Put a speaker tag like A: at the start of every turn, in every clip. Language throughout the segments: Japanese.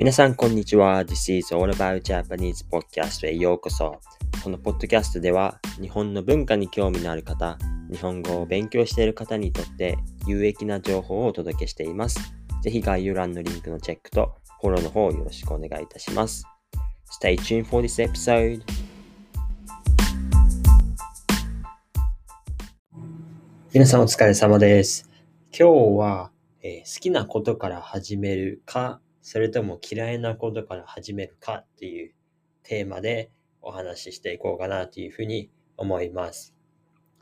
A: 皆さん、こんにちは。This is All About Japanese Podcast へようこそ。このポッドキャストでは、日本の文化に興味のある方、日本語を勉強している方にとって有益な情報をお届けしています。ぜひ概要欄のリンクのチェックとフォローの方よろしくお願いいたします。Stay tuned for this episode. 皆さんお疲れ様です。今日は、えー、好きなことから始めるか、それとも嫌いなことから始めるかっていうテーマでお話ししていこうかなというふうに思います。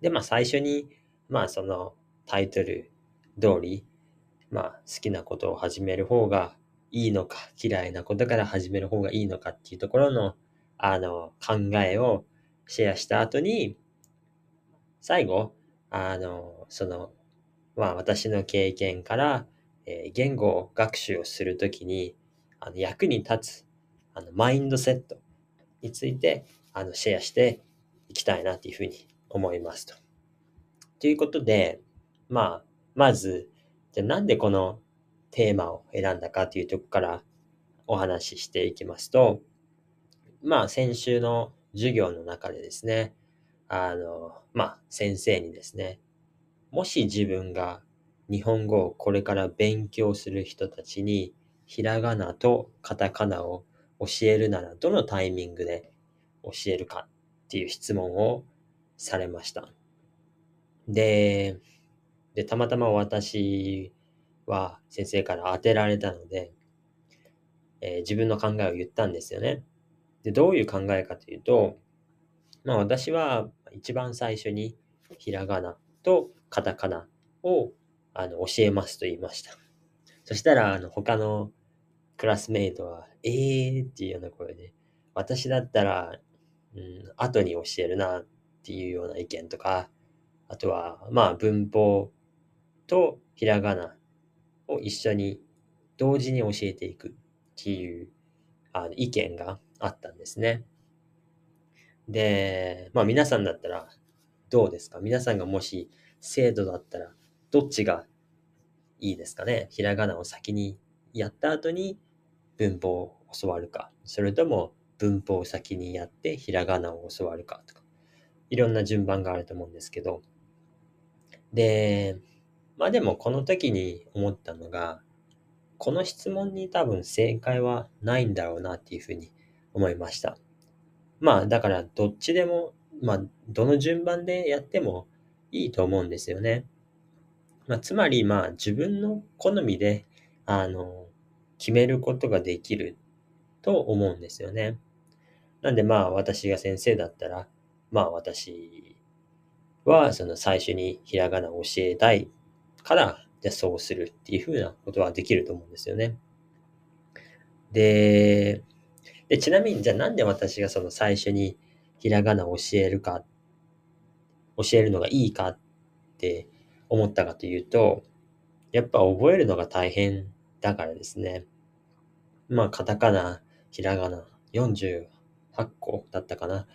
A: で、まあ最初に、まあそのタイトル通り、まあ好きなことを始める方がいいのか、嫌いなことから始める方がいいのかっていうところの、あの、考えをシェアした後に、最後、あの、その、まあ私の経験から、えー、言語学習をするときに、あの、役に立つ、あの、マインドセットについて、あの、シェアしていきたいなというふうに思いますと。ということで、まあ、まず、じゃなんでこのテーマを選んだかというとこからお話ししていきますと、まあ、先週の授業の中でですね、あの、まあ、先生にですね、もし自分が日本語をこれから勉強する人たちに、ひらがなとカタカナを教えるならどのタイミングで教えるかっていう質問をされました。で、で、たまたま私は先生から当てられたので、えー、自分の考えを言ったんですよね。で、どういう考えかというと、まあ私は一番最初にひらがなとカタカナをあの教えますと言いました。そしたら、あの他のクラスメイトは、えーっていうような声で、私だったら、うん、後に教えるなっていうような意見とか、あとは、まあ文法とひらがなを一緒に同時に教えていくっていうあの意見があったんですね。で、まあ皆さんだったらどうですか？皆さんがもし生徒だったらどっちがいいですかねひらがなを先にやった後に文法を教わるか、それとも文法を先にやってひらがなを教わるかとか、いろんな順番があると思うんですけど、で、まあでもこの時に思ったのが、この質問に多分正解はないんだろうなっていうふうに思いました。まあだからどっちでも、まあどの順番でやってもいいと思うんですよね。まあつまりまあ自分の好みで、あの、決めることができると思うんですよね。なんでまあ私が先生だったら、まあ私はその最初にひらがなを教えたいから、じゃそうするっていうふうなことはできると思うんですよね。で、で、ちなみに、じゃあなんで私がその最初にひらがなを教えるか、教えるのがいいかって思ったかというと、やっぱ覚えるのが大変だからですね。まあ、カタカナ、ひらがな、48個だったかな。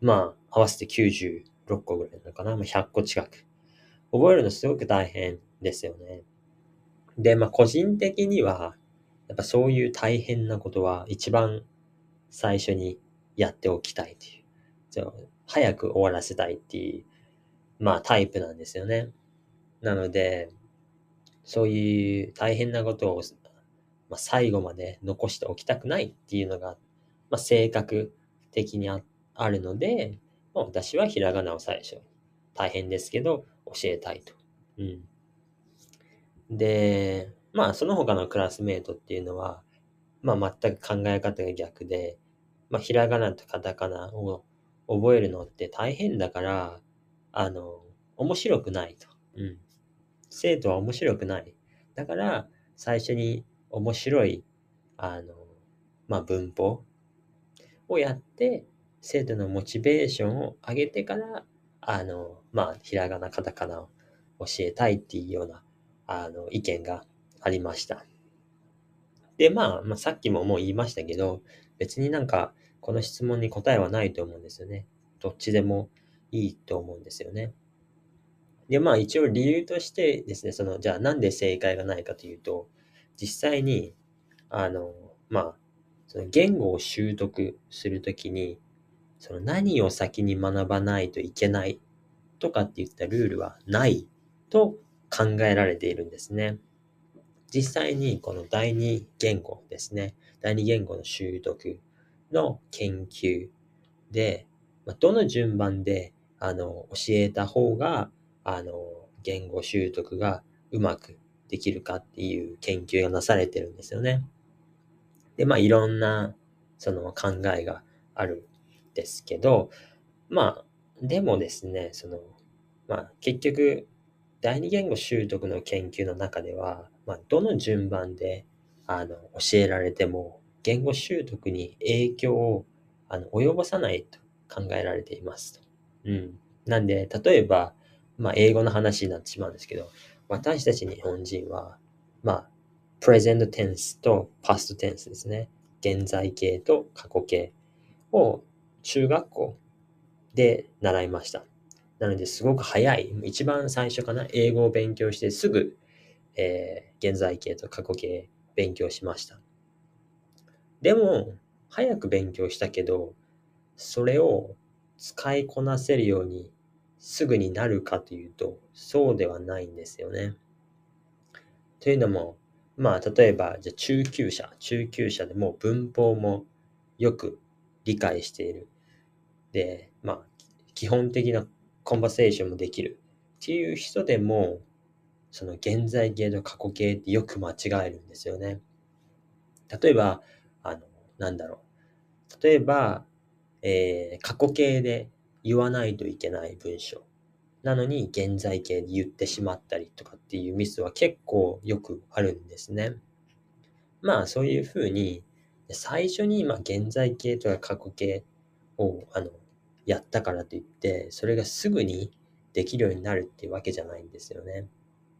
A: まあ、合わせて96個ぐらいなのかな。まあ、100個近く。覚えるのすごく大変ですよね。で、まあ、個人的には、やっぱそういう大変なことは一番最初にやっておきたいという、早く終わらせたいっていう、まあタイプなんですよね。なので、そういう大変なことを、まあ、最後まで残しておきたくないっていうのが、まあ、性格的にああるので、まあ、私はひらがなを最初、大変ですけど、教えたいと。うん。で、まあ、その他のクラスメートっていうのは、まあ、全く考え方が逆で、まあ、ひらがなとカタカナを覚えるのって大変だから、あの、面白くないと。うん。生徒は面白くない。だから、最初に面白い、あの、まあ、文法をやって、生徒のモチベーションを上げてから、あの、まあ、ひらがな、カタカナを教えたいっていうような、あの、意見がありました。で、まあ、まあ、さっきももう言いましたけど、別になんか、この質問に答えはないと思うんですよね。どっちでもいいと思うんですよね。で、まあ一応理由としてですね、その、じゃあなんで正解がないかというと、実際に、あの、まあ、その言語を習得するときに、その何を先に学ばないといけないとかっていったルールはないと考えられているんですね。実際にこの第二言語ですね。第二言語の習得の研究で、どの順番であの教えた方があの言語習得がうまくできるかっていう研究がなされてるんですよね。で、まあいろんなその考えがあるんですけど、まあでもですね、その、まあ結局第二言語習得の研究の中では、まあどの順番であの教えられても言語習得に影響をあの及ぼさないと考えられていますと。うん。なんで、例えば、まあ英語の話になってしまうんですけど、私たち日本人は、まあ、プレゼントテンスとパストテンスですね。現在形と過去形を中学校で習いました。なので、すごく早い、一番最初かな、英語を勉強してすぐ、えー、現在形と過去形勉強しました。でも、早く勉強したけど、それを使いこなせるようにすぐになるかというと、そうではないんですよね。というのも、まあ、例えば、じゃ中級者、中級者でも文法もよく理解している。で、まあ、基本的なコンバセーションもできるっていう人でも、その現在形と過去形ってよく間違えるんですよね。例えば、あの、なんだろう。例えば、えー、過去形で言わないといけない文章。なのに現在形で言ってしまったりとかっていうミスは結構よくあるんですね。まあそういうふうに最初に今現在形とか過去形をあのやったからといってそれがすぐにできるようになるっていうわけじゃないんですよね。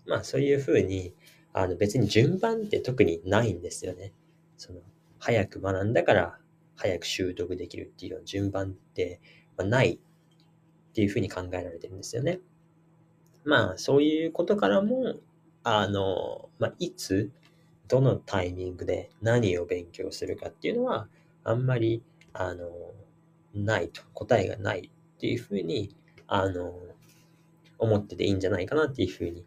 A: まあそういうふうにあの別に順番って特にないんですよね。その早く学んだから早く習得できるっていう順番ってないっていうふうに考えられてるんですよね。まあ、そういうことからも、あの、まあ、いつ、どのタイミングで何を勉強するかっていうのは、あんまり、あの、ないと、答えがないっていうふうに、あの、思ってていいんじゃないかなっていうふうに、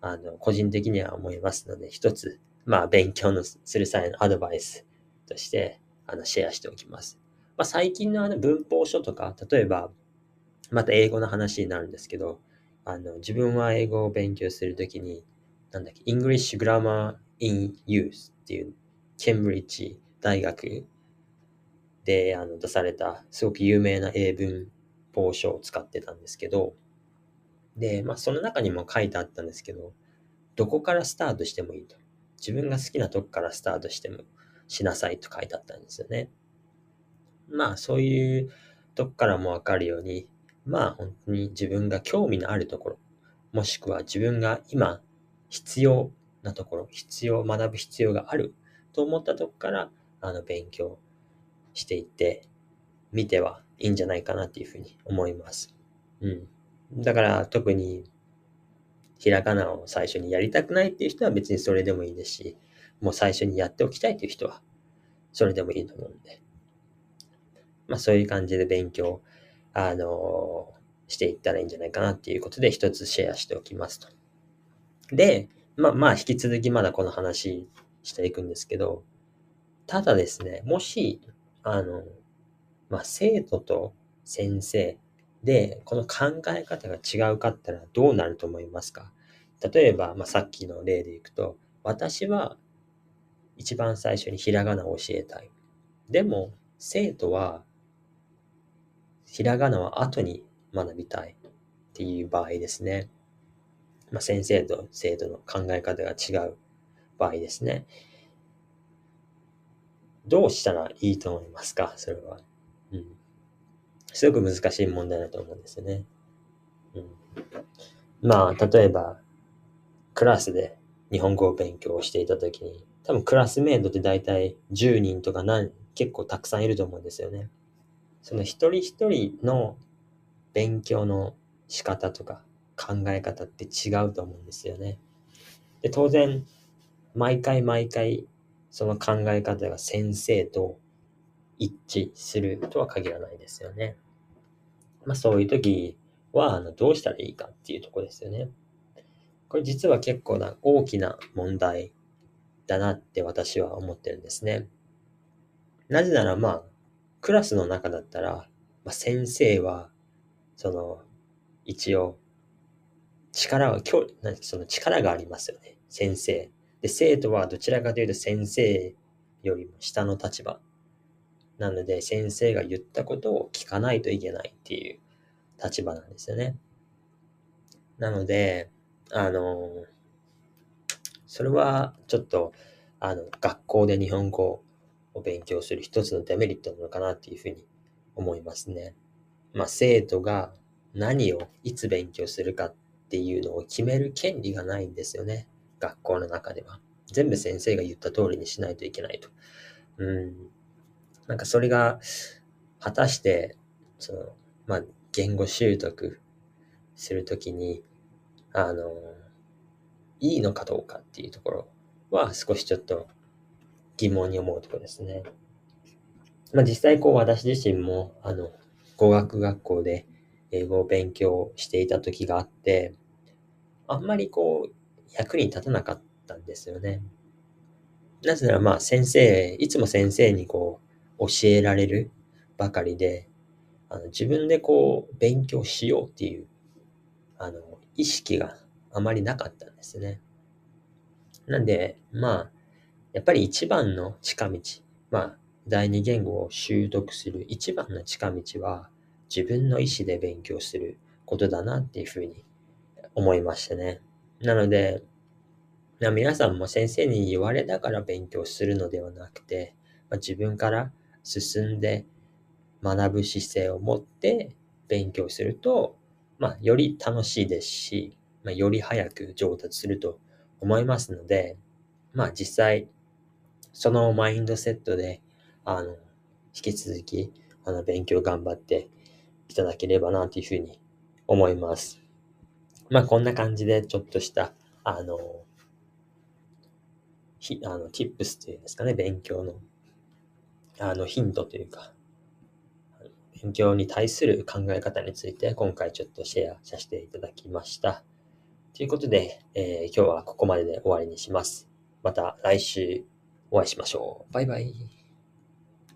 A: あの、個人的には思いますので、一つ、まあ、勉強のする際のアドバイスとして、あの、シェアしておきます。まあ、最近のあの文法書とか、例えば、また英語の話になるんですけど、あの、自分は英語を勉強するときに、なんだっけ、English Grammar in Use っていう、ケンブリッジ大学であの出された、すごく有名な英文法書を使ってたんですけど、で、まあ、その中にも書いてあったんですけど、どこからスタートしてもいいと。自分が好きなとこからスタートしてもしなさいと書いてあったんですよね。まあ、そういうとこからもわかるように、まあ本当に自分が興味のあるところ、もしくは自分が今必要なところ、必要、学ぶ必要があると思ったとこから、あの、勉強していってみてはいいんじゃないかなっていうふうに思います。うん。だから特にひらがなを最初にやりたくないっていう人は別にそれでもいいですし、もう最初にやっておきたいっていう人はそれでもいいと思うんで。まあそういう感じで勉強あの、していったらいいんじゃないかなっていうことで一つシェアしておきますと。で、まあまあ引き続きまだこの話していくんですけど、ただですね、もし、あの、まあ生徒と先生で、この考え方が違うかったらどうなると思いますか？例えば、まあ、さっきの例でいくと、私は一番最初にひらがなを教えたい。でも、生徒はひらがなは後に学びたいっていう場合ですね。まあ、先生と生徒の考え方が違う場合ですね。どうしたらいいと思いますか？それは。うん。すごく難しい問題だと思うんですよね。うん。まあ、例えば、クラスで日本語を勉強していたときに、多分クラスメイトって大体10人とか何、結構たくさんいると思うんですよね。その一人一人の勉強の仕方とか考え方って違うと思うんですよね。で、当然、毎回毎回その考え方が先生と一致するとは限らないですよね。まあそういう時は、あの、どうしたらいいかっていうとこですよね。これ実は結構な大きな問題だなって私は思ってるんですね。なぜならまあ、クラスの中だったら、まあ、先生は、その、一応、力は、今日、その力がありますよね。先生。で、生徒はどちらかというと先生よりも下の立場。なので、先生が言ったことを聞かないといけないっていう立場なんですよね。なので、あの、それはちょっと、あの、学校で日本語を勉強する一つのデメリットなのかなっていうふうに思いますね。まあ、生徒が何をいつ勉強するかっていうのを決める権利がないんですよね。学校の中では。全部先生が言った通りにしないといけないと。うん。なんかそれが、果たして、その、まあ、言語習得するときに、あの、いいのかどうかっていうところは少しちょっと疑問に思うところですね。まあ実際こう私自身もあの語学学校で英語を勉強していた時があって、あんまりこう役に立たなかったんですよね。なぜならまあ先生、いつも先生にこう教えられるばかりで、あの自分でこう勉強しようっていうあの意識があまりなかったんですね。なんで、まあ、やっぱり一番の近道、まあ、第二言語を習得する一番の近道は、自分の意思で勉強することだなっていうふうに思いましたね。なので、皆さんも先生に言われたから勉強するのではなくて、まあ、自分から進んで学ぶ姿勢を持って勉強すると、まあ、より楽しいですし、まあ、より早く上達すると思いますので、まあ実際、そのマインドセットで、あの、引き続き、あの、勉強頑張っていただければなというふうに思います。まあこんな感じでちょっとした、あの、ひ、あの、tips というんですかね、勉強の、あの、ヒントというか、勉強に対する考え方について今回ちょっとシェアさせていただきました。ということで、えー、今日はここまでで終わりにします。また来週お会いしましょう。バイバイ。